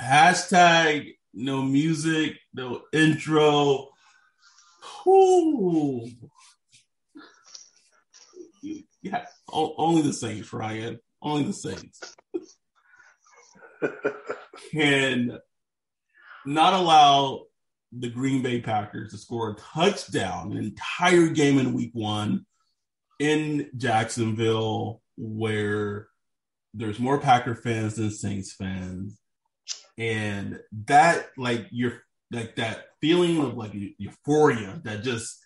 Hashtag no music, no intro. Whoo. Yeah, only the Saints, Ryan. Only the Saints can not allow the Green Bay Packers to score a touchdown an entire game in week one in Jacksonville, where there's more Packer fans than Saints fans. And that, like, you're like that feeling of like euphoria that just,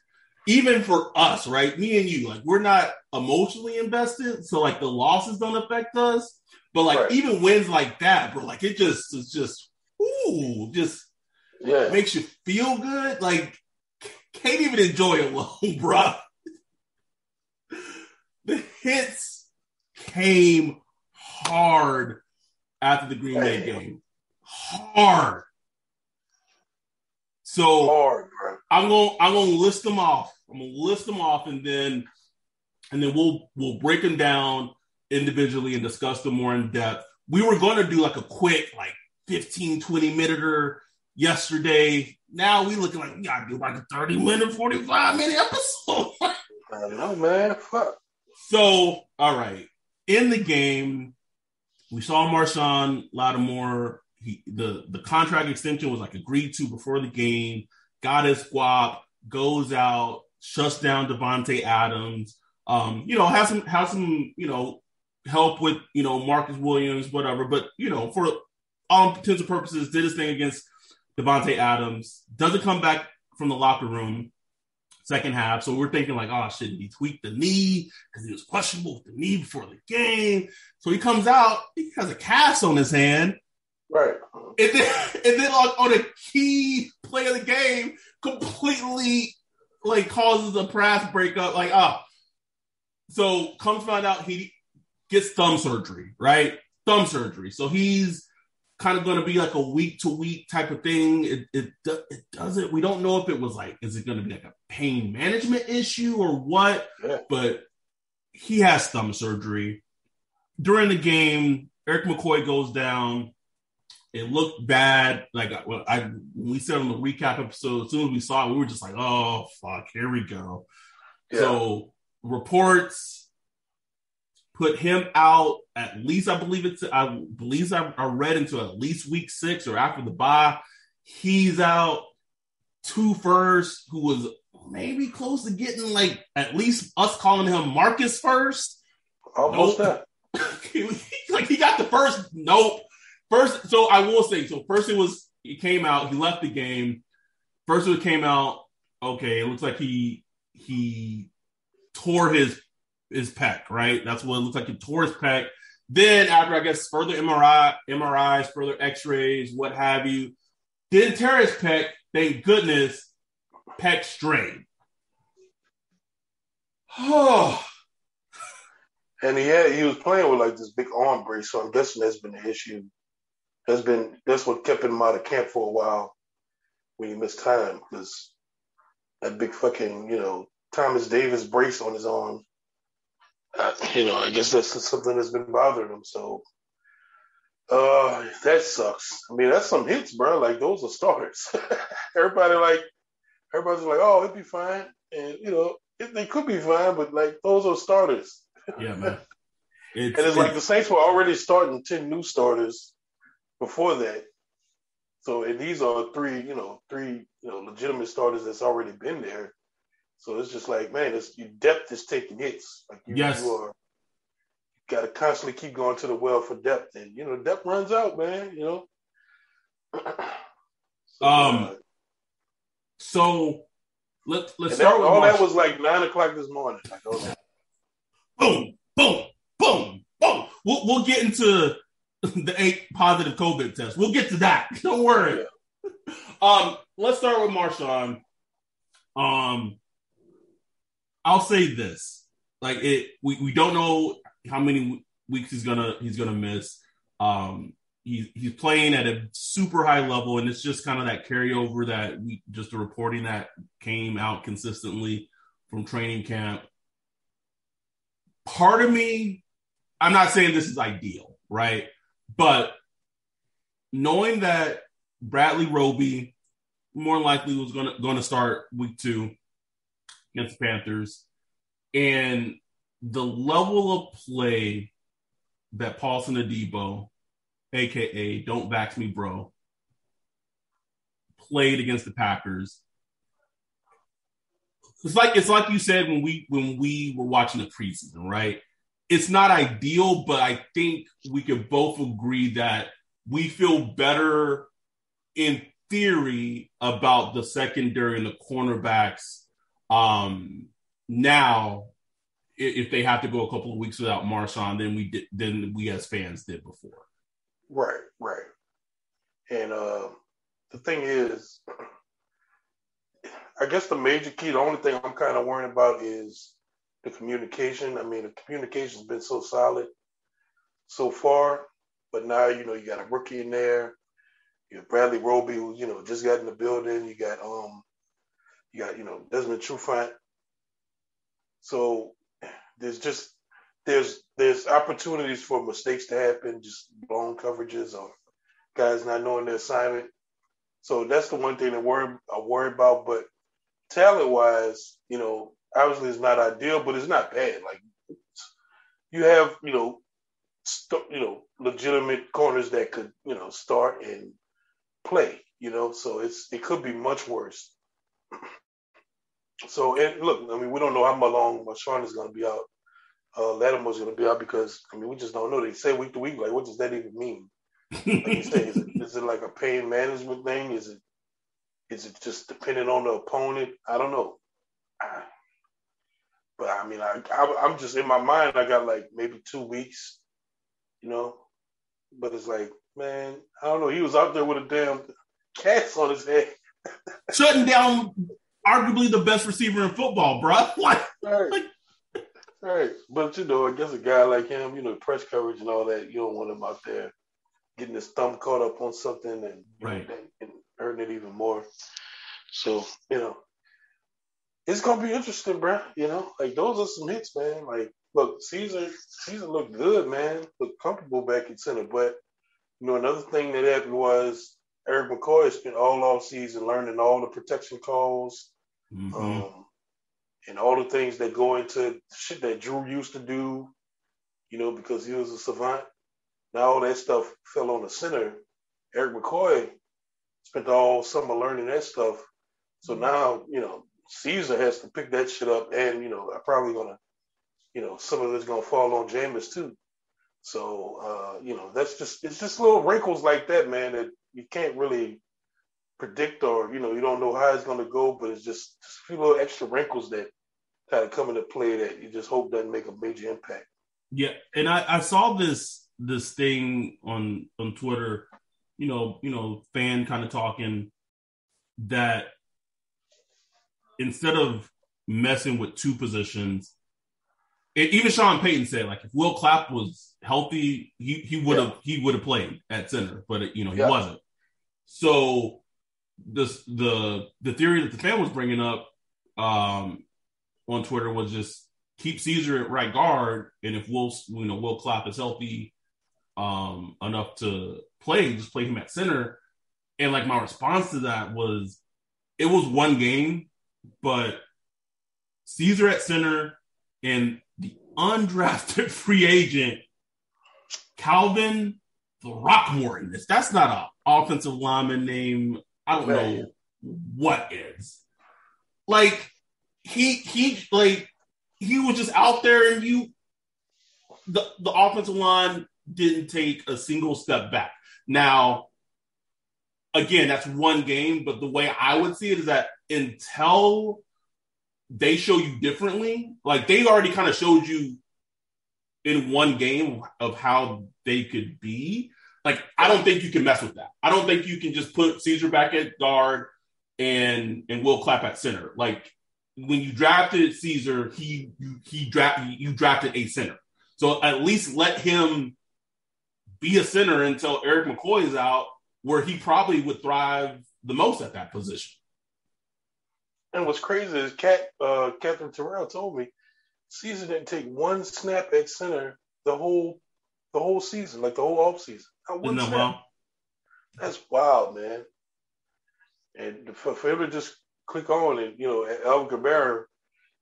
even for us, right? Me and you, like, we're not emotionally invested. So, like, the losses don't affect us. But, like, Right. even wins like that, bro, like, it just, it's just, ooh, just Yeah. makes you feel good. Like, can't even enjoy it alone, bro. The hits came hard after the Green Bay game. Hard. So Hard, bro. I'm gonna I'm going to list them off. I'm going to list them off and then and then we'll we'll break them down individually and discuss them more in depth. We were going to do like a quick like 15 20 minute yesterday. Now we looking like we got to do like a 30 minute 45 minute episode. I know, man. Fuck. So, all right. In the game, we saw Marshon Lattimore. He the the contract extension was like agreed to before the game. Got his squab, goes out, shuts down Davante Adams. Um, you know, has some has some, you know, help with, you know, Marcus Williams, whatever. But, you know, for all intents and purposes, did his thing against Davante Adams. Doesn't come back from the locker room second half. So we're thinking like, oh shit, he tweaked the knee because he was questionable with the knee before the game. So he comes out, he has a cast on his hand, Right. and then and then on, on a key play of the game, completely like causes a press breakup. Like, ah. So comes find out he gets thumb surgery, right? Thumb surgery. So he's kind of going to be like a week to week type of thing. It, it it doesn't. We don't know if it was like, is it going to be like a pain management issue or what? Yeah. But he has thumb surgery. During the game, Erik McCoy goes down. It looked bad. Like well, I we said on the recap episode, as soon as we saw it, we were just like, "Oh fuck, here we go." Yeah. So reports put him out at least. I believe it's. I believe I, I read into at least week six or after the bye. He's out. Two first, who was maybe close to getting like at least us calling him Marcus first. Almost Nope. he, like he got the first nope. First, so I will say, so first it was he came out, he left the game. First it came out, okay, it looks like he he tore his his pec, right? That's what it looks like. He tore his pec. Then after I guess further MRI, MRIs, further X-rays, what have you, didn't tear his pec. Thank goodness, pec strain. Oh, And he had he was playing with like this big arm brace, so I'm guessing that's been an issue has been that's what kept him out of camp for a while when he missed time because that big fucking you know Thomas Davis brace on his arm. Uh, you know, I guess that's something that's been bothering him. So uh, that sucks. I mean, that's some hits, bro. Like those are starters. Everybody like everybody's like, oh, it'd be fine, and you know, it, they could be fine, but like those are starters. Yeah, man. It's, and it's, it's like the Saints were already starting ten new starters before that. So and these are three, you know, three, you know, legitimate starters that's already been there. So it's just like, man, it's your depth is taking hits. Like you, yes. you are got to constantly keep going to the well for depth, and you know, depth runs out, man. You know. so, um. Uh, so let let's start. That, all that was like nine o'clock this morning. Like. Boom, boom, boom, boom. We'll we'll get into the eight positive COVID tests. We'll get to that. Don't worry. Yeah. Um, let's start with Marshon. Um, I'll say this: like it, we, we don't know how many weeks he's gonna he's gonna miss. Um, he's he's playing at a super high level, and it's just kind of that carryover that we just the reporting that came out consistently from training camp. Part of me, I'm not saying this is ideal, right? But knowing that Bradley Roby more likely was going to going to start week two against the Panthers, and the level of play that Paulson Adebo, aka Don't Vax Me Bro, played against the Packers. It's like it's like you said when we when we were watching the preseason, right? It's not ideal, but I think we can both agree that we feel better in theory about the secondary and the cornerbacks um, now if they have to go a couple of weeks without Marshon than we did we as fans did before. Right, right. And uh, the thing is, I guess the major key, the only thing I'm kind of worrying about is the communication. I mean, the communication's been so solid so far, but now you know you got a rookie in there. You have Bradley Roby, who you know just got in the building. You got um, you got you know Desmond Trufant. So there's just there's there's opportunities for mistakes to happen, just blown coverages or guys not knowing their assignment. So that's the one thing that worry I worry about. But talent wise, you know, obviously it's not ideal, but it's not bad. Like you have, you know, st- you know, legitimate corners that could, you know, start and play. You know, so it's it could be much worse. So and look, I mean, we don't know how long Marshon is going to be out. Uh, Lattimore's going to be out because I mean, we just don't know. They say week to week, like, what does that even mean? Like you say, is it, is it like a pain management thing? Is it is it just depending on the opponent? I don't know. But I mean, I, I am just in my mind. I got like maybe two weeks, you know. But it's like, man, I don't know. He was out there with a damn cast on his head, shutting down arguably the best receiver in football, bro. Like, right. Like, right. But you know, I guess a guy like him, you know, press coverage and all that, you don't want him out there getting his thumb caught up on something and, right. know, and hurting it even more. So, you know, it's gonna be interesting, bro. You know, like those are some hits, man. Like, look, Caesar, Caesar looked good, man. Looked comfortable back in center. But you know, another thing that happened was Erik McCoy spent all off season learning all the protection calls, mm-hmm. um, and all the things that go into shit that Drew used to do. You know, because he was a savant. Now all that stuff fell on the center. Erik McCoy spent all summer learning that stuff. So now, you know, Caesar has to pick that shit up, and you know, I'm probably gonna, you know, some of it's gonna fall on Jameis too. So, uh, you know, that's just it's just little wrinkles like that, man, that you can't really predict or you know you don't know how it's gonna go, but it's just, just a few little extra wrinkles that kind of come into play that you just hope doesn't make a major impact. Yeah, and I, I saw this this thing on on Twitter, you know, you know, fan kind of talking that instead of messing with two positions, even Sean Payton said like if Will Clapp was healthy, he he would have yeah. he would have played at center, but you know he yeah. wasn't. So this the the theory that the fan was bringing up um, on Twitter was just keep Caesar at right guard, and if Will you know Will Clapp is healthy um, enough to play, just play him at center. And like my response to that was, it was one game, but Caesar at center and the undrafted free agent Calvin Throckmorton. That's not an offensive lineman name. I don't know what is. Like he he like he was just out there and you the the offensive line didn't take a single step back. Now, again, that's one game, but the way I would see it is that until they show you differently, like they already kind of showed you in one game of how they could be. Like, I don't think you can mess with that. I don't think you can just put Caesar back at guard and and Will Clapp at center. Like when you drafted Caesar, he he drafted you drafted a center. So at least let him be a center until Erik McCoy is out, where he probably would thrive the most at that position. And what's crazy is Cat uh, Katherine Terrell told me Caesar didn't take one snap at center the whole the whole season, like the whole off season. Not one snap. Wild? That's wild, man. And for, for him to just click on and you know, Alvin Kamara,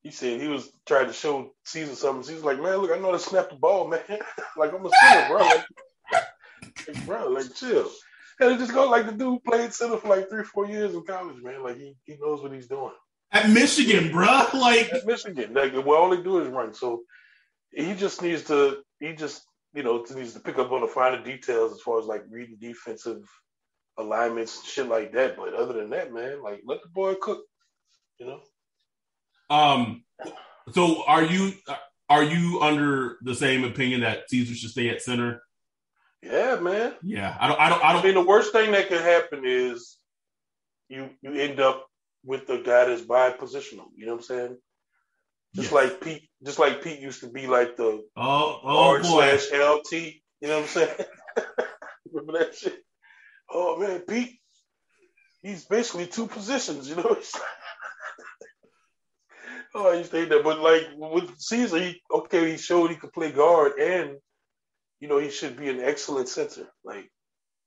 he said he was trying to show Caesar something. He's like, man, look, I know how to snap the ball, man. like I'm a center, bro. Like, like, bro, like chill. And it just goes like the dude played center for like three, four years in college, man. Like he, he knows what he's doing. At Michigan, bro. Like at Michigan. Like well all they do is run. So he just needs to he just, you know, needs to pick up on the finer details as far as like reading defensive alignments, shit like that. But other than that, man, like let the boy cook, you know. Um so are you are you under the same opinion that Caesar should stay at center? Yeah, man. Yeah, I don't. I don't. I don't. I mean, the worst thing that could happen is you you end up with the guy that's by positional. You know what I'm saying? Just like Pete, just like Pete used to be like the oh, oh boy. slash LT. You know what I'm saying? Remember that shit? Oh man, Pete, he's basically two positions. You know. oh, I used to hate that, but like with Caesar, he okay, he showed he could play guard and you know, he should be an excellent center. Like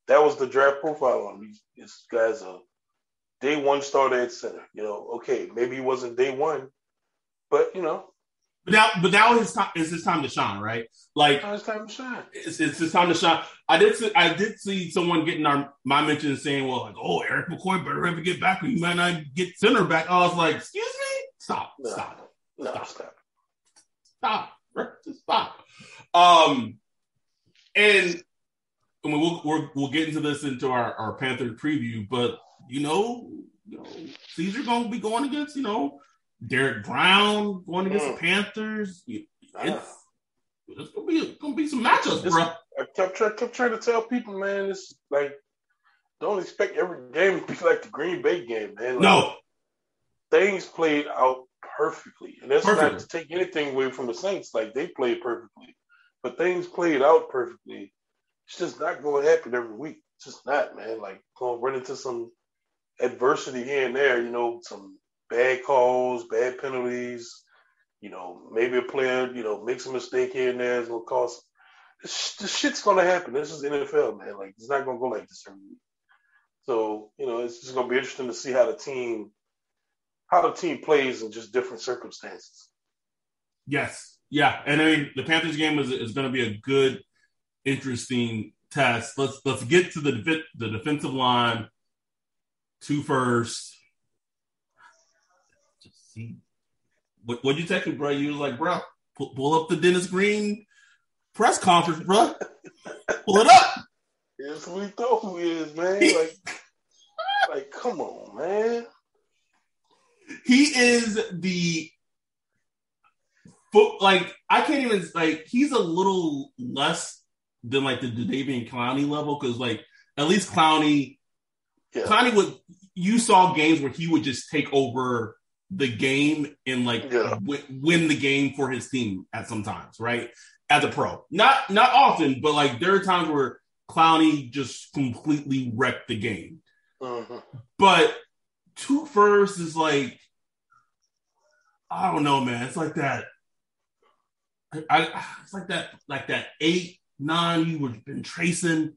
that was the draft profile on him. This guy's a day one starter at center. You know, okay, maybe he wasn't day one, but you know. But now, but now his time is his time to shine, right? Like it's time to shine. It's, it's his time to shine. I did see, I did see someone getting our my mention saying, "Well, like, oh, Erik McCoy better ever get back, or you might not get center back." I was like, "Excuse me, stop, no, stop, no, stop, stop, stop, stop." stop. Um, and I mean, we'll we'll, we'll get into this into our, our Panther preview, but you know, you know, Caesar gonna be going against you know Derrick Brown going against mm. the Panthers. It's, it's gonna be gonna be some matchups, bro. I kept, try, kept trying to tell people, man, it's like don't expect every game to be like the Green Bay game, man. Like, no, things played out perfectly, and that's not to take anything away from the Saints. Like they played perfectly but things played out perfectly. It's just not going to happen every week. It's just not, man. Like going to run into some adversity here and there. You know, some bad calls, bad penalties. You know, maybe a player, you know, makes a mistake here and there. It's going to cost. This, this shit's going to happen. This is NFL, man. Like it's not going to go like this every week. So you know, it's just going to be interesting to see how the team, how the team plays in just different circumstances. Yes, yeah, and I mean the Panthers game is is going to be a good, interesting test. Let's let's get to the the defensive line. Two first. Just see what what you texting, bro? You was like, bro, pull, pull up the Dennis Green press conference, bro. pull it up. Yes, we thought who is, man. Like, like, come on, man. He is the but like I can't even like he's a little less than like the Jadeveon Clowney level because like at least Clowney, yeah. Clowney would you saw games where he would just take over the game and like Yeah. win, win the game for his team at some times, right? As a pro, not not often, but like there are times where Clowney just completely wrecked the game. Mhm. But two first is like, I don't know, man. It's like that. I, it's like that, like that eight nine you would been tracing,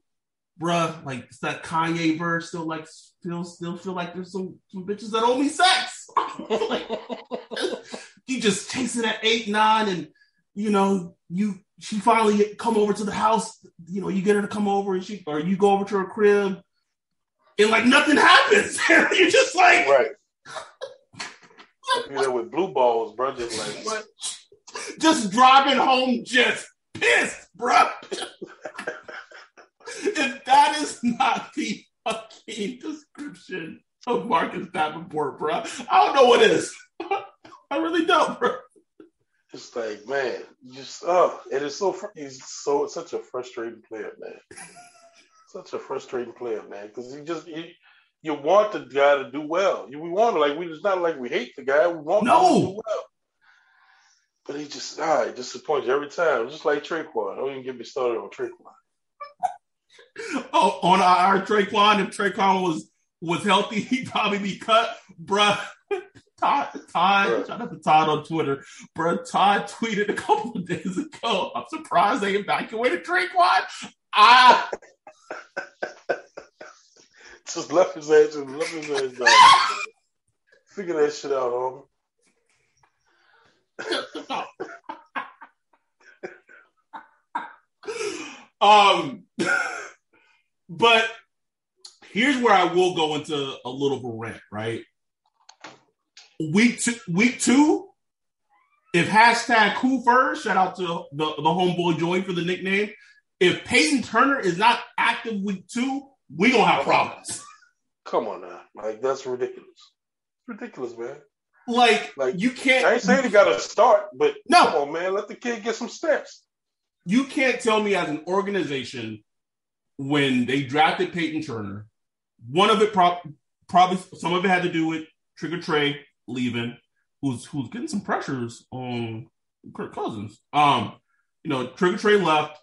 bruh. Like it's that Kanye verse. Still like, still, still feel like there's some some bitches that owe me sex. like, you just chasing that eight nine, and you know you she finally come over to the house. You know you get her to come over, and she or you go over to her crib, and like nothing happens. You're just like, right. You know, with blue balls, bro, just like what? Just driving home, just pissed, bruh. if that is not the fucking description of Marcus Davenport, bruh, I don't know what is. I really don't, bro. It's like, man, you just oh, it is so he's so such a frustrating player, man. such a frustrating player, man, because he just you, you want the guy to do well. You, we want to like we. It's not like we hate the guy. We want No. him to do well. But he just ah, he disappoints you every time. Just like Tre'Quan. Don't even get me started on Tre'Quan. Oh, on our, Tre'Quan, if Tre'Quan was was healthy, he'd probably be cut, bruh. Todd, Todd, Bruh. shout out to Todd on Twitter, bruh. Todd tweeted a couple of days ago. I'm surprised they evacuated Tre'Quan. Ah, Just left his ass and left his ass down. Figure that shit out, homie. Um, but here's where I will go into a little of a rant, right? Week two, week two, if hashtag who first, shout out to the, the homeboy Joey for the nickname. If Peyton Turner is not active week two, we gonna have problems. Come on now, like that's ridiculous. Ridiculous, man. Like, Like, you can't. I ain't saying he got to start, but No. come on, man, let the kid get some steps. You can't tell me as an organization when they drafted Peyton Turner, one of it prob- probably some of it had to do with Trigger Trey leaving, who's who's getting some pressures on Kirk Cousins. Um, you know, Trigger Trey left,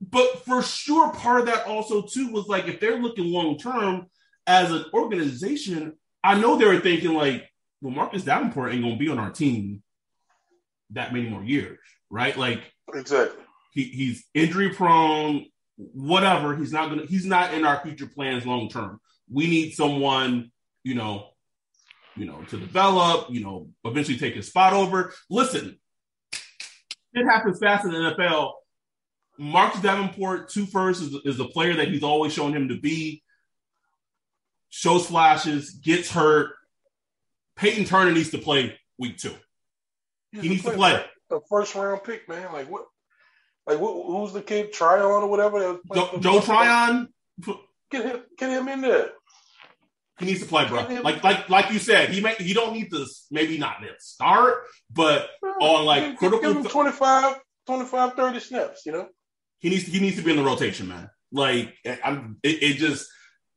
but for sure, part of that also too was like if they're looking long term as an organization, I know they were thinking like, well, Marcus Davenport ain't gonna be on our team that many more years, right? Like Exactly. he, he's injury prone, whatever. He's not gonna he's not in our future plans long term. We need someone, you know, you know, to develop, you know, eventually take his spot over. Listen, it happens fast in the NFL. Marcus Davenport, two first, is, is the player that he's always shown him to be. Shows flashes, gets hurt. Peyton Turner needs to play week two. He needs to play. A first round pick, man. Like what? Like what, who's the kid? Tryon or whatever. That was Joe, Joe Tryon, Get him. Get him in there. He needs to play, bro. Like like like you said, he may he don't need to maybe not start, but on like Give- give critical, him 25, 25, 30 snaps. You know. he needs to, he needs to be in the rotation, man. Like I'm, it, it just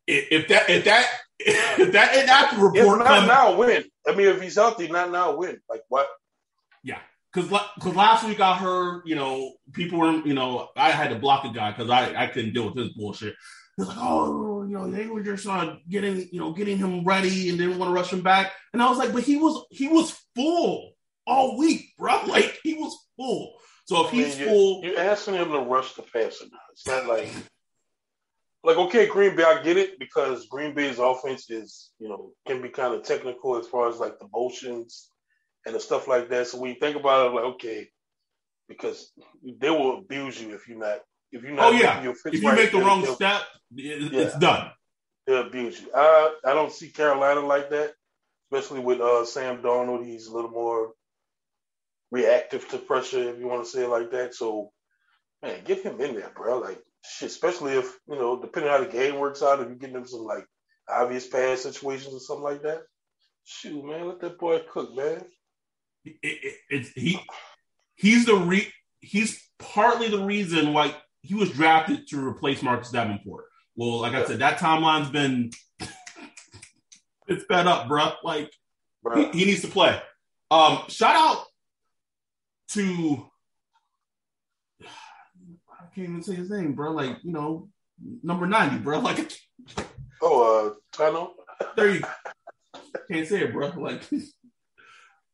if that if that if that if that If report not comes, now, win. I mean, if he's healthy, not now, win. Like what? Because because last week I heard you know people were you know I had to block a guy because I I couldn't deal with this bullshit. Was like, oh, you know, they were just uh, getting, you know, getting him ready and didn't want to rush him back. And I was like, but he was, he was full all week, bro. Like he was full. So if I mean, he's you- full, You're asking him to rush the passer now. It's not like like okay, Green Bay, I get it because Green Bay's offense is, you know, can be kind of technical as far as like the motions and the stuff like that. So when you think about it, like okay, because they will abuse you if you're not if you're not oh yeah, if you right, make the wrong step, it, Yeah. it's done. they'll abuse you. I I don't see Carolina like that, especially with uh, Sam Darnold. He's a little more reactive to pressure, if you want to say it like that. So, man, get him in there, bro. Like shit, especially if you know, depending on how the game works out, if you get him some like obvious pass situations or something like that. Shoot, man, let that boy cook, man. It, it, it's he, he's the re, he's partly the reason why he was drafted to replace Marcus Davenport. Well, like I said, that timeline's been it's sped up, bro. Like he, he, needs to play. Um, shout out to I can't even say his name, bro. Like you know, number ninety, bro. Like oh, uh, Tanoh. There you can't say it, bro. Like,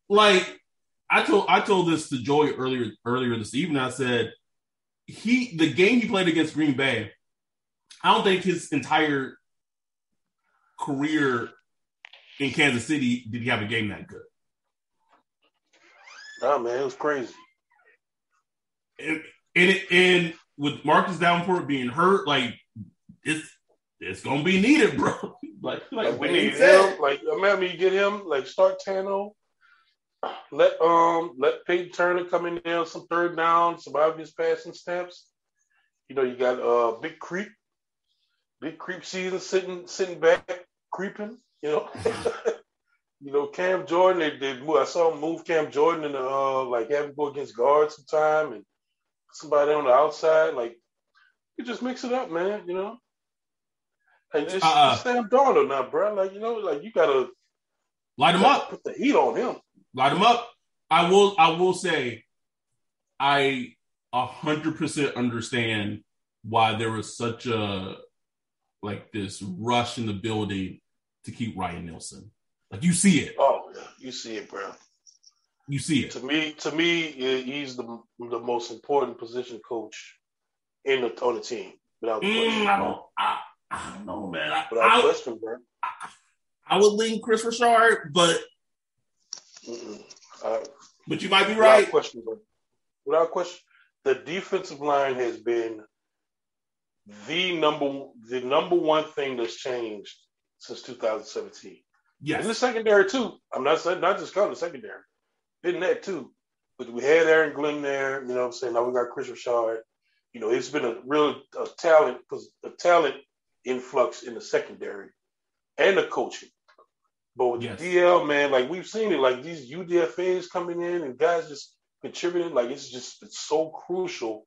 like I told I told this to Joy earlier earlier this evening. I said he the game he played against Green Bay. I don't think his entire career in Kansas City did he have a game that good. Nah, man, it was crazy. And and, it, and with Marcus Davenport being hurt, like it's it's gonna be needed, bro. like like, like we need him. Like I remember you get him like start Tanoh. Oh, Let um let Peyton Turner come in there some third down, some obvious passing steps. You know you got uh big creep, big creep season sitting sitting back creeping. You know. you know, Cam Jordan, they, they move, I saw him move Cam Jordan and uh like have him go against guards sometime and somebody on the outside. Like you just mix it up, man, you know. And it's, uh-uh. it's Sam Darnold now, bro. Like, you know, like you gotta light him up. Put the heat on him. Light them up. I will I will say I a hundred percent understand why there was such a like this rush in the building to keep Ryan Nielsen. Like you see it. Oh, yeah. you see it, bro. You see it. To me, to me, he's the the most important position coach in the on the team. Without mm, I don't, I, I don't know, man. Without I, question, bro. I, I, would lean Kris Richard, but uh, but you might be right. Without question. Without question, the defensive line has been the number the number one thing that's changed since 2017. Yes. In the secondary too. I'm not saying not just counting the secondary. In that too. But we had Aaron Glenn there, you know what I'm saying? Now we got Kris Richard. You know, it's been a real a talent a talent influx in the secondary and the coaching. But with yes. the DL, man, like we've seen it, like these UDFAs coming in and guys just contributing, like it's just it's so crucial.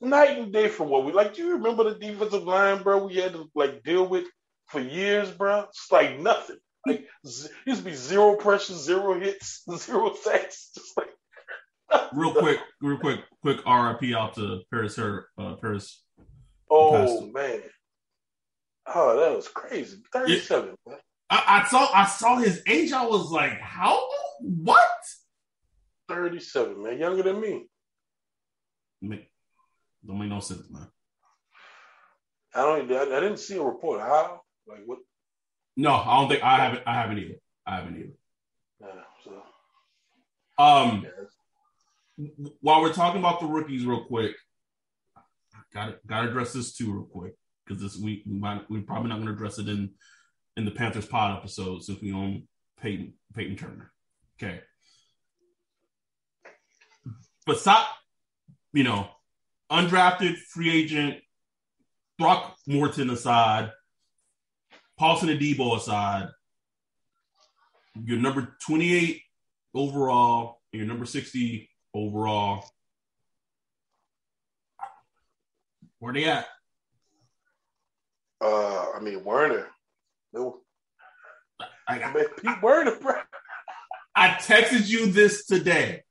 Night and day from what we like. Do you remember the defensive line, bro? We had to like deal with for years, bro. It's like nothing. Like z- used to be zero pressure, zero hits, zero sacks. Just like real quick, real quick, quick RIP out to Paris her uh, Paris. Oh man. Oh, that was crazy. 37, yeah. I, I, saw I saw his age. I was like, how what? 37, man. Younger than me. Make, don't make no sense, man. I don't I, I didn't see a report. How? Like what no, I don't think I haven't. I haven't either. I haven't either. Yeah, so. Um, while we're talking about the rookies, real quick, got got to address this too, real quick, because this we we might we're probably not going to address it in in the Panthers pod episode since we own Peyton Peyton Turner. Okay, but stop, you know, undrafted free agent Brock Morton aside Paulson Adebo aside, you're number 28 overall, and you're number 60 overall. Where they at? Uh, I mean Werner. No. I, I, mean, Pete Werner, bro. I texted you this today.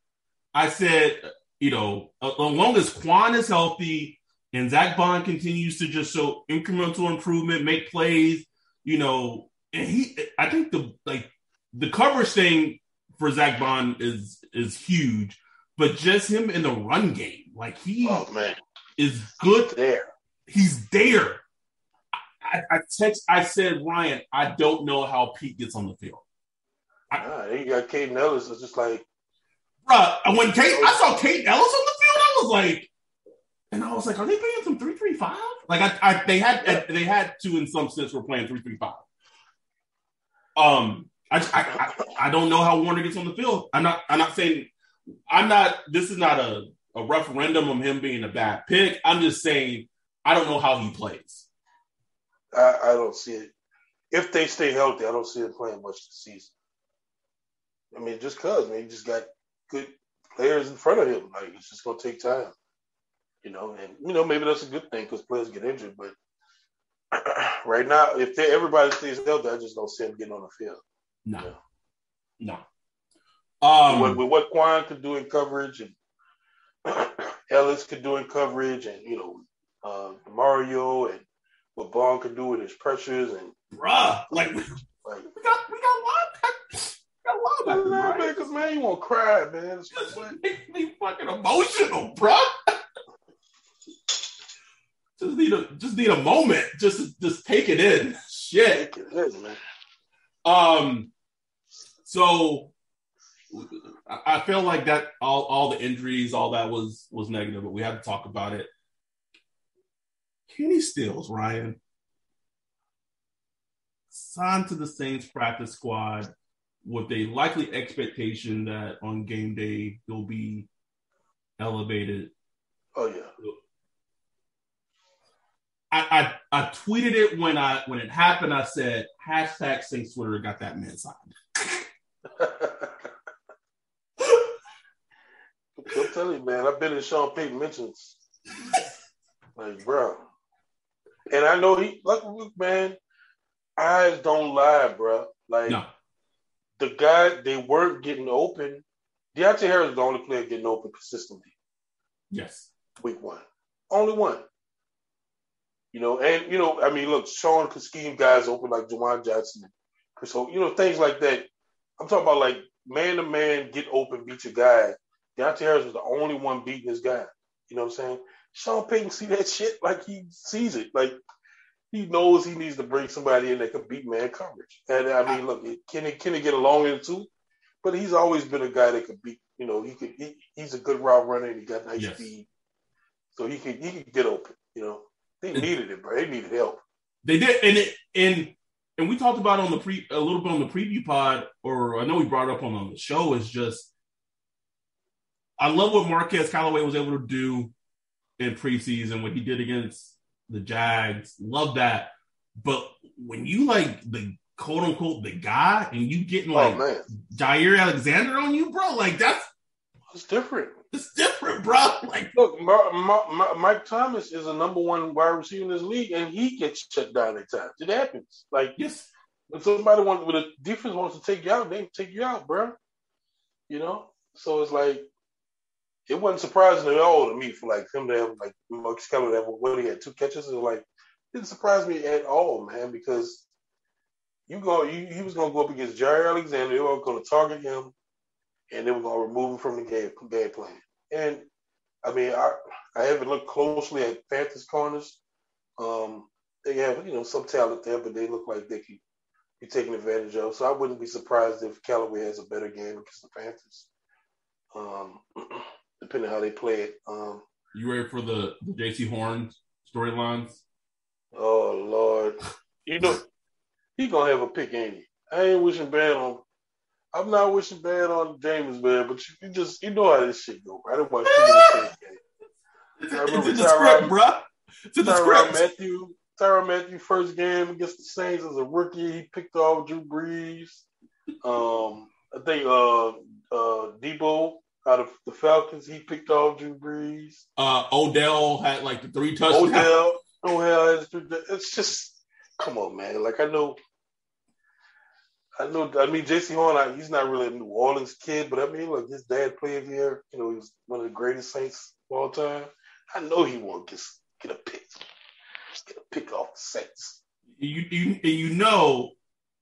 I said, you know, as long as Kwon is healthy and Zack Baun continues to just show incremental improvement, make plays, you know, and he, I think the like the coverage thing for Zack Baun is is huge, but just him in the run game, like he oh, man. is good there. He's there. I, I text. I said, Ryan, I don't know how Pete gets on the field. I, nah, you got Kaden Elliss. It's just like, bruh. When Kate, I saw Kate Elliss on the field, I was like, and I was like, are they playing some three three five? Like I, I they had yeah. they had to in some sense were playing three three five. Um, I, I I don't know how Werner gets on the field. I'm not I'm not saying I'm not. This is not a a referendum on him being a bad pick. I'm just saying I don't know how he plays. I, I don't see it. If they stay healthy, I don't see him playing much this season. I mean, just cause man, he just got good players in front of him. Like it's just gonna take time you know, and you know maybe that's a good thing because players get injured. But right now, if everybody stays healthy, I just don't see them getting on the field. No, you know? No. Um, with, with, what Kwon could do in coverage and Elliss could do in coverage, and you know uh, Mario and what Baun could do with his pressures and bruh, like, like we got we got linebackers. We got linebackers, man. You won't cry, man. It's just makes me fucking emotional, bruh. just need a just need a moment. Just just take it in. Shit. Take it in, man. Um. So I feel like that all all the injuries, all that was was negative, but we had to talk about it. Kenny Stills, Ryan, signed to the Saints practice squad with a likely expectation that on game day he'll be elevated. Oh yeah. I, I, I tweeted it when I when it happened. I said hashtag Saints Twitter got that man signed. I'm telling you, man, I've been in Sean Payton mentions. like, bro. And I know he, like, man, eyes don't lie, bro. Like, no. the guy, they weren't getting open. Deonte Harris is the only player getting open consistently. Yes. Week one. Only one. You know, and, you know, I mean, look, Sean could scheme guys open like Juwan Johnson, Chris you know, things like that. I'm talking about like man to man, get open, beat your guy. Deonte Harris was the only one beating his guy. You know what I'm saying? Sean Payton see that shit like he sees it. Like he knows he needs to bring somebody in that can beat man coverage. And I mean, look, can he can he get along in too? But he's always been a guy that could beat. You know, he could. He, he's a good route runner and he got nice yes. speed, so he could he could get open. You know, they needed it, bro. They needed help. They did, and it, and and we talked about on the pre a little bit on the preview pod, or I know we brought up on, on the show is just I love what Marquez Callaway was able to do in preseason, what he did against the Jags. Love that. But when you like the quote unquote the guy and you getting oh, like oh, Jaire Alexander on you, bro, like that's it's different. It's different, bro. Like, look, Mike Thomas is a number one wide receiver in this league, and he gets shut down at times. It happens. Like, yes, when somebody wants, when a defense wants to take you out, they take you out, bro. You know, so it's like it wasn't surprising at all to me for like him to have like Marcus Keller that what he had two catches. It was like didn't surprise me at all, man, because you go you, he was gonna go up against Jaire Alexander, they were gonna target him and they were gonna remove him from the game game plan. And I mean I I haven't looked closely at Panthers corners. Um they have, you know, some talent there, but they look like they could be taken advantage of. So I wouldn't be surprised if Callaway has a better game against the Panthers. Um depending how they play it. Um, you ready for the, the Jaycee Horn storylines? Oh Lord, you know he gonna have a pick, ain't he? I ain't wishing bad on. I'm not wishing bad on Jameis, man, but you, you just you know how this shit go. Bro. I didn't watch too many games. I remember it's in the script, bro. It's in the Tyrann script. Mathieu, Tyrann Mathieu, first game against the Saints as a rookie, he picked off Drew Brees. Um, I think uh uh Deebo out of the Falcons, he picked off Drew Brees. Uh, Odell had like the three touchdowns. Odell, Odell. It's just come on, man. Like I know, I know. I mean, Jaycee Horn, I, he's not really a New Orleans kid, but I mean, look, his dad played here. You know, he was one of the greatest Saints of all time. I know he won't get get a pick, get a pick off the Saints. You you you know,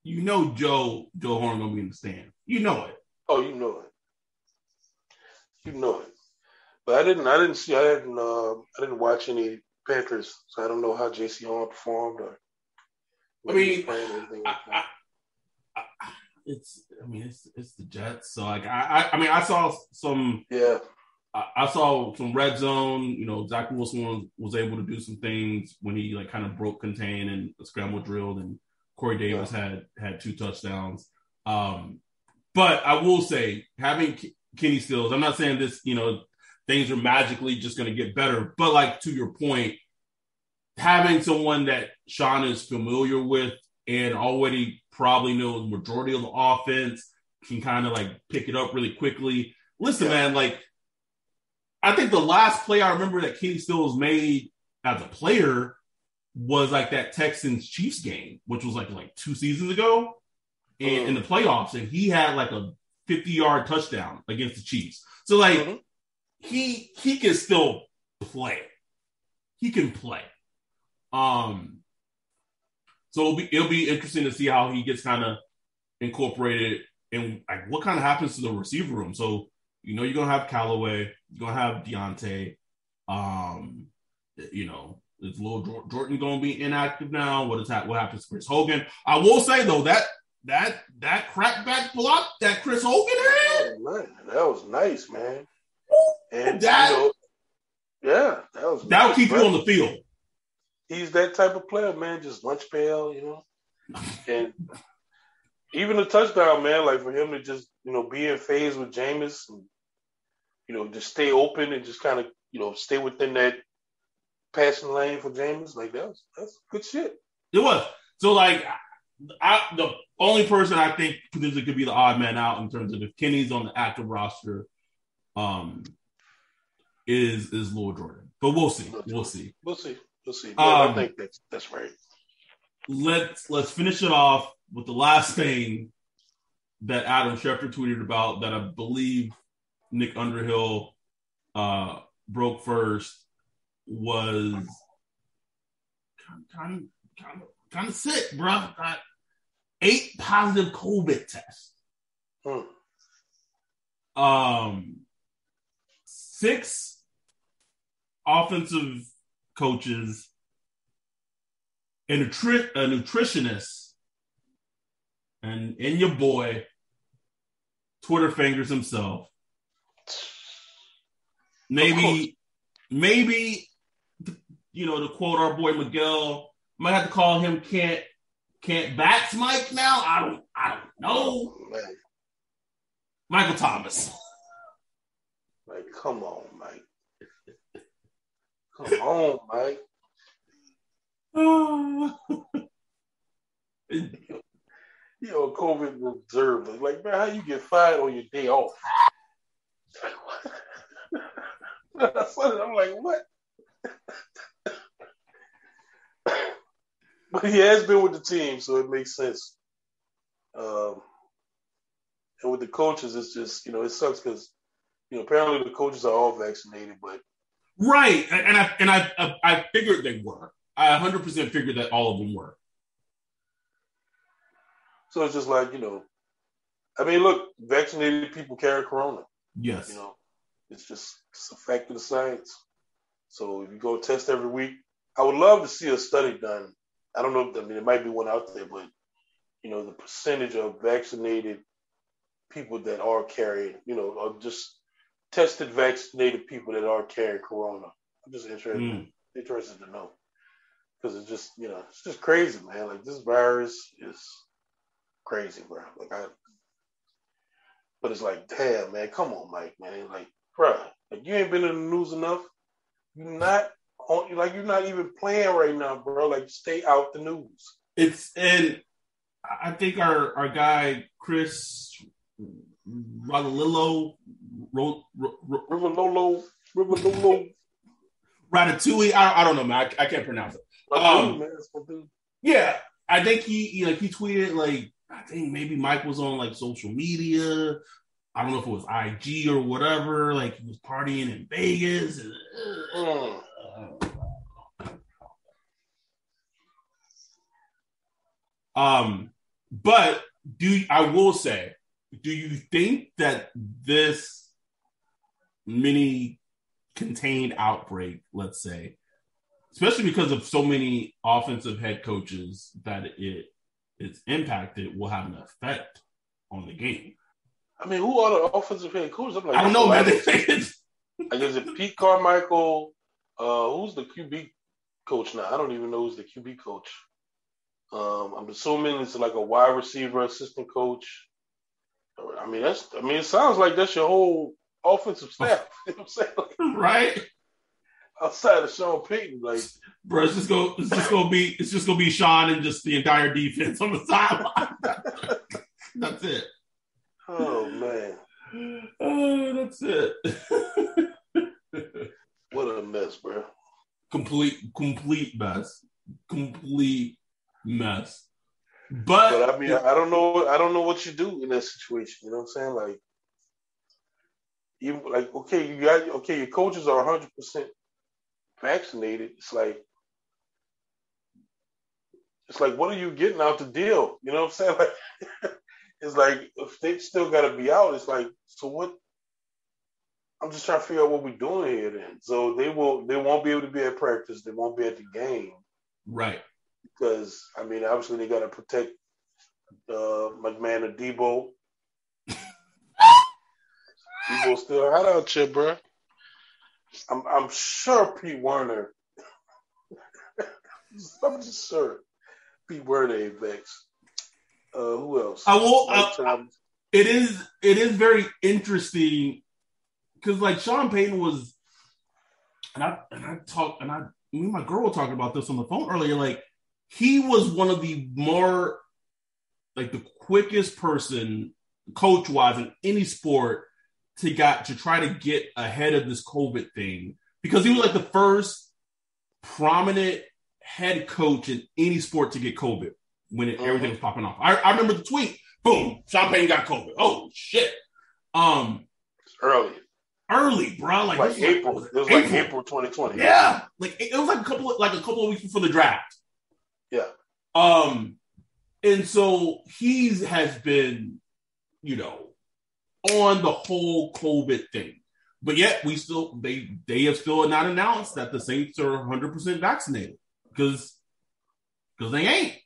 you know, Joe Joe Horn gonna be in the stand. You know it. Oh, you know it. You know it. But I didn't. I didn't see. I didn't. Uh, I didn't watch any Panthers, so I don't know how Jaycee Horn performed. Or I mean, I, I, I, it's. I mean, it's it's the Jets. So like, I I, mean, I saw some. Yeah. I, saw some red zone. You know, Zach Wilson was, was, able to do some things when he like kind of broke contain and scramble drilled, and Corey Davis yeah. had had two touchdowns. Um, but I will say, having Kenny Stills. I'm not saying this, you know, things are magically just going to get better, but like to your point, having someone that Sean is familiar with and already probably knows the majority of the offense can kind of like pick it up really quickly. Listen, yeah. man, like I think the last play I remember that Kenny Stills made as a player was like that Texans Chiefs game, which was like like two seasons ago. in, in the mm. playoffs, and he had like a 50 yard touchdown against the Chiefs. So like mm-hmm. he he can still play. He can play. Um so it'll be it'll be interesting to see how he gets kind of incorporated and like what kind of happens to the receiver room. So you know you're gonna have Callaway, you're gonna have Deonte. Um, you know, is Lil Jordan gonna be inactive now? What is that? What happens to Chris Hogan? I will say though that that that crackback block that Chris Hogan had, man, that was nice, man. And that, you know, yeah, that was that'll nice, keep bro. you on the field he's that type of player, man. Just lunch pail, you know. And even the touchdown, man, like for him to just, you know, be in phase with Jameis and, you know, just stay open and just kind of, you know, stay within that passing lane for Jameis, like that was that's good shit. It was. So like I, the only person I think potentially could be the odd man out in terms of if Kenny's on the active roster, um, is is Lil'Jordan. But we'll see. We'll see. We'll see. We'll see. Yeah, um, I think that's that's right. Let's let's finish it off with the last thing that Adam Schefter tweeted about that I believe Nick Underhill uh, broke first was kind of kind of kind of sick, bro. Got eight positive COVID tests. Hmm. Um, six offensive coaches, a, nutri- a nutritionist, and and your boy, Twitter fingers himself. Maybe, maybe, you know, to quote our boy Miguel, might have to call him can't can't bats Mike now. I don't I don't know. Man. Michael Thomas. Like, come on, Mike. Come on, Mike. you know, COVID reserve. Like, man, how you get fired on your day off? I'm like, what? But he has been with the team, so it makes sense. Um, and with the coaches, it's just you know it sucks because you know apparently the coaches are all vaccinated, but Right, and I and I I figured they were. I 100 percent figured that all of them were. So it's just like you know, I mean, look, vaccinated people carry corona. Yes, you know, it's just it's a fact of the science. So if you go test every week, I would love to see a study done. I don't know. I mean, there might be one out there, but you know, the percentage of vaccinated people that are carrying, you know, are just tested vaccinated people that are carrying corona. I'm just interested mm. interested to know because it's just you know it's just crazy, man. Like this virus is crazy, bro. Like I, but it's like, damn, man, come on, Mike, man. Like, bro, like you ain't been in the news enough. You're not on, like you're not even playing right now, bro. Like, stay out the news. It's and I think our our guy Chris Rodolillo Ro, Ro, Ro, Rivololo, Rivololo, Ratatouille. I, I don't know, man. I, I can't pronounce it. Um, yeah, I think he, he like he tweeted like I think maybe Mike was on like social media. I don't know if it was IG or whatever. Like he was partying in Vegas. And, mm. Um, but do I will say, do you think that this mini contained outbreak, let's say, especially because of so many offensive head coaches that it it's impacted, will have an effect on the game. I mean, who are the offensive head coaches? I'm like, I don't know, man. like, is it Pete Carmichael? Uh, who's the QB coach now? I don't even know who's the QB coach. Um, I'm assuming it's like a wide receiver assistant coach. I mean, that's. I mean, it sounds like that's your whole offensive staff. you know what I'm saying? right. Outside of Sean Payton, like bro, it's just go it's just gonna be it's just gonna be Sean and just the entire defense on the sideline. that's it. Oh man. Oh, that's it. what a mess, bro. Complete complete mess. Complete mess. But, but I mean, I don't know. I don't know what you do in that situation. You know what I'm saying? Like, you like okay, you got okay. Your coaches are 100 percent vaccinated. It's like, it's like, what are you getting out the deal? You know what I'm saying? Like, it's like if they still got to be out, it's like, so what? I'm just trying to figure out what we're doing here. Then, so they will, they won't be able to be at practice. They won't be at the game, right? Because I mean, obviously they got to protect uh, my man Debo. Debo still hot out here, bro. I'm, I'm sure Pete Werner. I'm just sure Pete Werner ain't vexed. Uh, who else? I will. Uh, it is. It is very interesting because, like, Sean Payton was, and I and I talked, and I me and my girl were talking about this on the phone earlier. Like, he was one of the more, like, the quickest person, coach wise, in any sport to got to try to get ahead of this COVID thing because he was like the first prominent head coach in any sport to get COVID when it, mm-hmm. everything was popping off. I, I remember the tweet. Boom, Champagne got COVID. Oh shit. Um, it's early. Early, bro. Like, like April. Like, it was April. like April 2020. Yeah, like it was like a couple, of, like a couple of weeks before the draft. Yeah. Um, and so he's has been, you know, on the whole COVID thing. But yet we still they they have still not announced that the Saints are 100 percent vaccinated because because they ain't.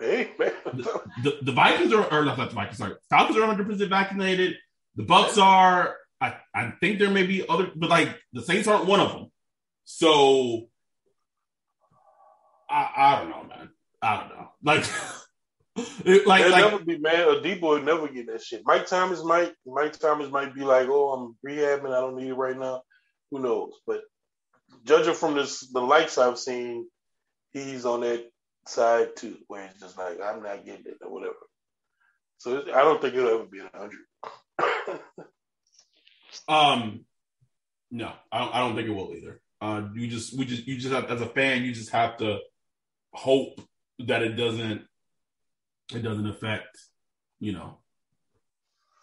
Hey, the, the, the, Vikings are or not the Vikings sorry Falcons are 100 percent vaccinated. The Bucs are I I think there may be other but like the Saints aren't one of them. So I I don't know man I don't know like. like, They'll like, never be mad. A D boy never get that shit. Mike Thomas might. Mike Thomas might be like, "Oh, I'm rehabbing. I don't need it right now." Who knows? But judging from this, the likes I've seen, he's on that side too, where he's just like, "I'm not getting it" or whatever. So I don't think it'll ever be a hundred. um, no, I don't, I don't think it will either. Uh, you just we just you just have as a fan, you just have to hope that it doesn't it doesn't affect, you know.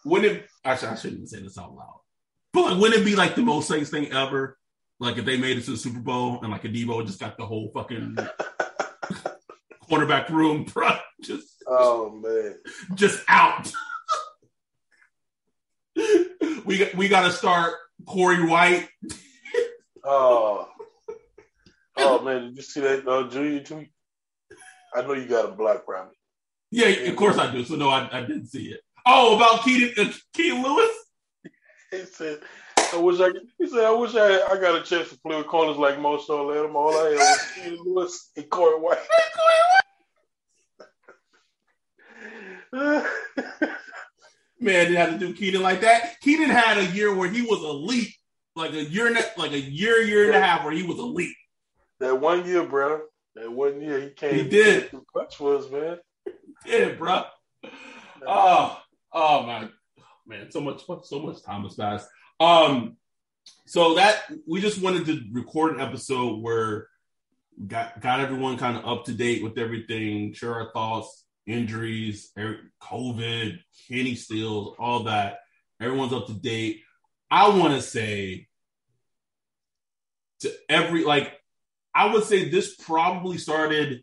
Wouldn't it actually I shouldn't say this out loud. But like wouldn't it be like the most Saints thing ever? Like if they made it to the Super Bowl and like a Debo just got the whole fucking quarterback room, bro. Just oh man. Just out. we got we gotta start Corey White. oh. Oh man, did you see that uh, Junior tweet? I know you got a black me. Yeah, of course I do. So no, I, I didn't see it. Oh, about Keenan, uh, Keenan Lewis. He said, "I wish I." He said, "I wish I I got a chance to play with corners like most all them. All I had was Keenan Lewis and Corey White." Man, did have to do Keenan like that. Keenan had a year where he was elite, like a year, like a year, year and a half where he was elite. That one year, bro. That one year he came. He did. For us, man did, bro. Oh, oh man, man, so much, so much time has passed. Um, so that we just wanted to record an episode where got got everyone kind of up to date with everything, share our thoughts, injuries, COVID, Kenny Stills, all that. Everyone's up to date. I want to say to every like, I would say this probably started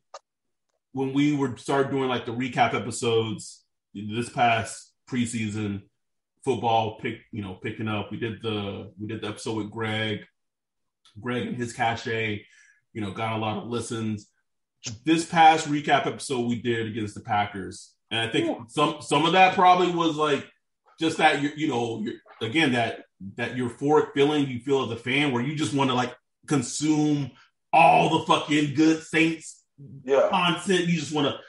when we were start doing like the recap episodes this past preseason football pick you know picking up. We did the we did the episode with greg. Greg and his cachet you know got a lot of listens. This past recap episode we did against the packers and i think some some of that probably was like just that you you know again that that euphoric feeling you feel as a fan where you just want to like consume all the fucking good saints yeah. content. You just want to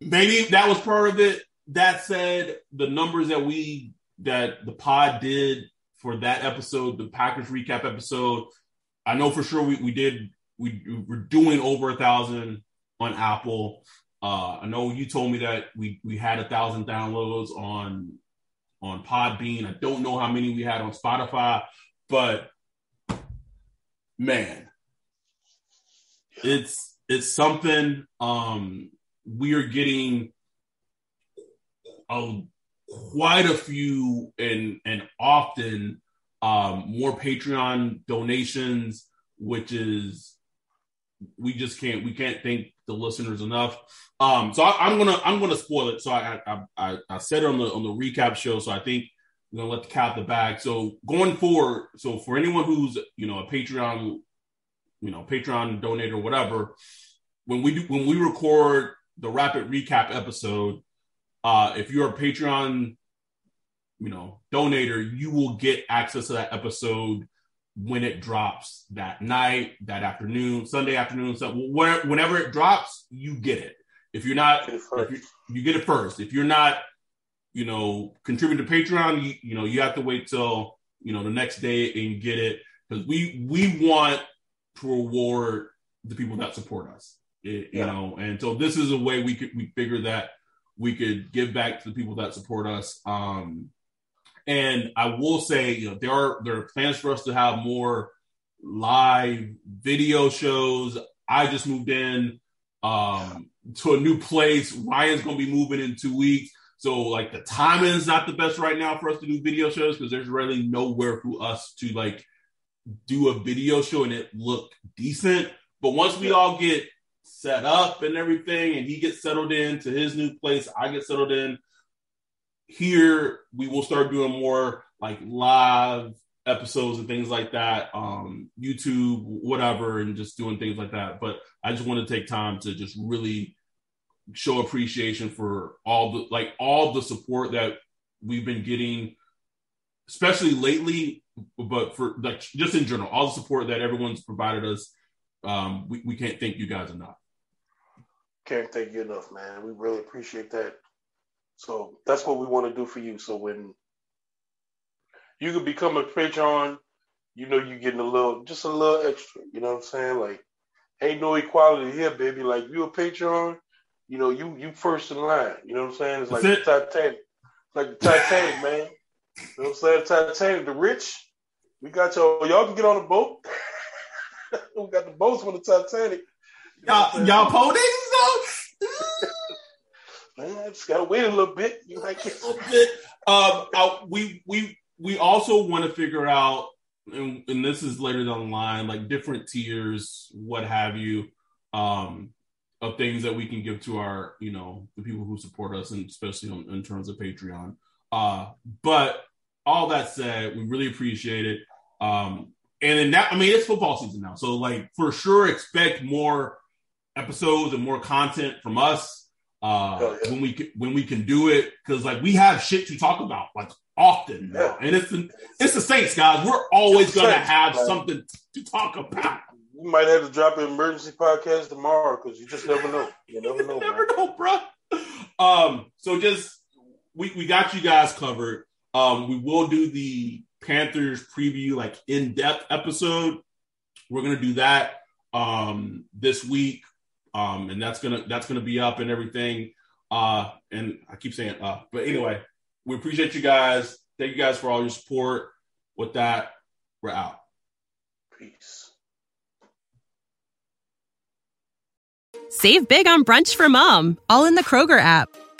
maybe that was part of it. That said, the numbers that we that the pod did for that episode, the Packers recap episode, I know for sure we, we did we were doing over a thousand on Apple. Uh, I know you told me that we we had a thousand downloads on on Podbean. I don't know how many we had on Spotify, but man, it's it's something um we are getting a quite a few and and often um, more Patreon donations, which is we just can't we can't thank the listeners enough. Um, so I, am gonna I'm gonna spoil it. So I, I I I said it on the on the recap show. So I think I'm gonna let the cat the bag. So going forward, so for anyone who's you know a Patreon, you know Patreon donator, whatever, when we do when we record the rapid recap episode, uh, if you're a Patreon, you know, donator, you will get access to that episode when it drops that night, that afternoon, Sunday afternoon, so whenever it drops, you get it. If you're not, if you, you get it first. If you're not, you know, contributing to Patreon, you, you know, you have to wait till you know the next day and get it because we we want reward the people that support us. It, yeah. You know, and so this is a way we could we figure that we could give back to the people that support us. Um, and I will say, you know, there are there are plans for us to have more live video shows. I just moved in um, to a new place. Ryan's going to be moving in two weeks. So like the timing is not the best right now for us to do video shows because there's really nowhere for us to like do a video show and it look decent. But once we all get set up and everything, and he gets settled in to his new place. I get settled in here. We will start doing more like live episodes and things like that, um, YouTube, whatever, and just doing things like that. But I just want to take time to just really show appreciation for all the like all the support that we've been getting, especially lately. But for like just in general, all the support that everyone's provided us, um, we, we can't thank you guys enough. Can't thank you enough, man. We really appreciate that. So that's what we want to do for you. So when you can become a patron, you know you're getting a little, just a little extra. You know what I'm saying? Like, ain't no equality here, baby. Like you a patron, you know you you first in line. You know what I'm saying? It's like the Titanic, like the Titanic, man. You know what I'm saying? Titanic, the rich. We got y'all. Y'all can get on the boat. we got the boats on the Titanic. Y'all, y'all ponies Man, I just gotta wait a little bit. You like it a little bit. Um, I, we we we also want to figure out, and, and, this is later down the line, like different tiers, what have you, um, of things that we can give to our, you know, the people who support us, and especially on, in terms of Patreon. Uh, but all that said, we really appreciate it. Um, and then that, I mean, it's football season now, so like for sure, expect more episodes and more content from us uh, yeah. when we can, when we can do it because like we have shit to talk about like often now. and it's the, it's the Saints guys. We're always gonna have man. something to talk about. We might have to drop an emergency podcast tomorrow because you just never know. You never know. you never know, bro. Um, so just we we got you guys covered. Um, we will do the Panthers preview like in depth episode. We're gonna do that um this week um, and that's gonna that's gonna be up and everything. Uh, and I keep saying uh, but anyway, we appreciate you guys. Thank you guys for all your support. With that, we're out. Peace. Save big on brunch for mom, all in the Kroger app.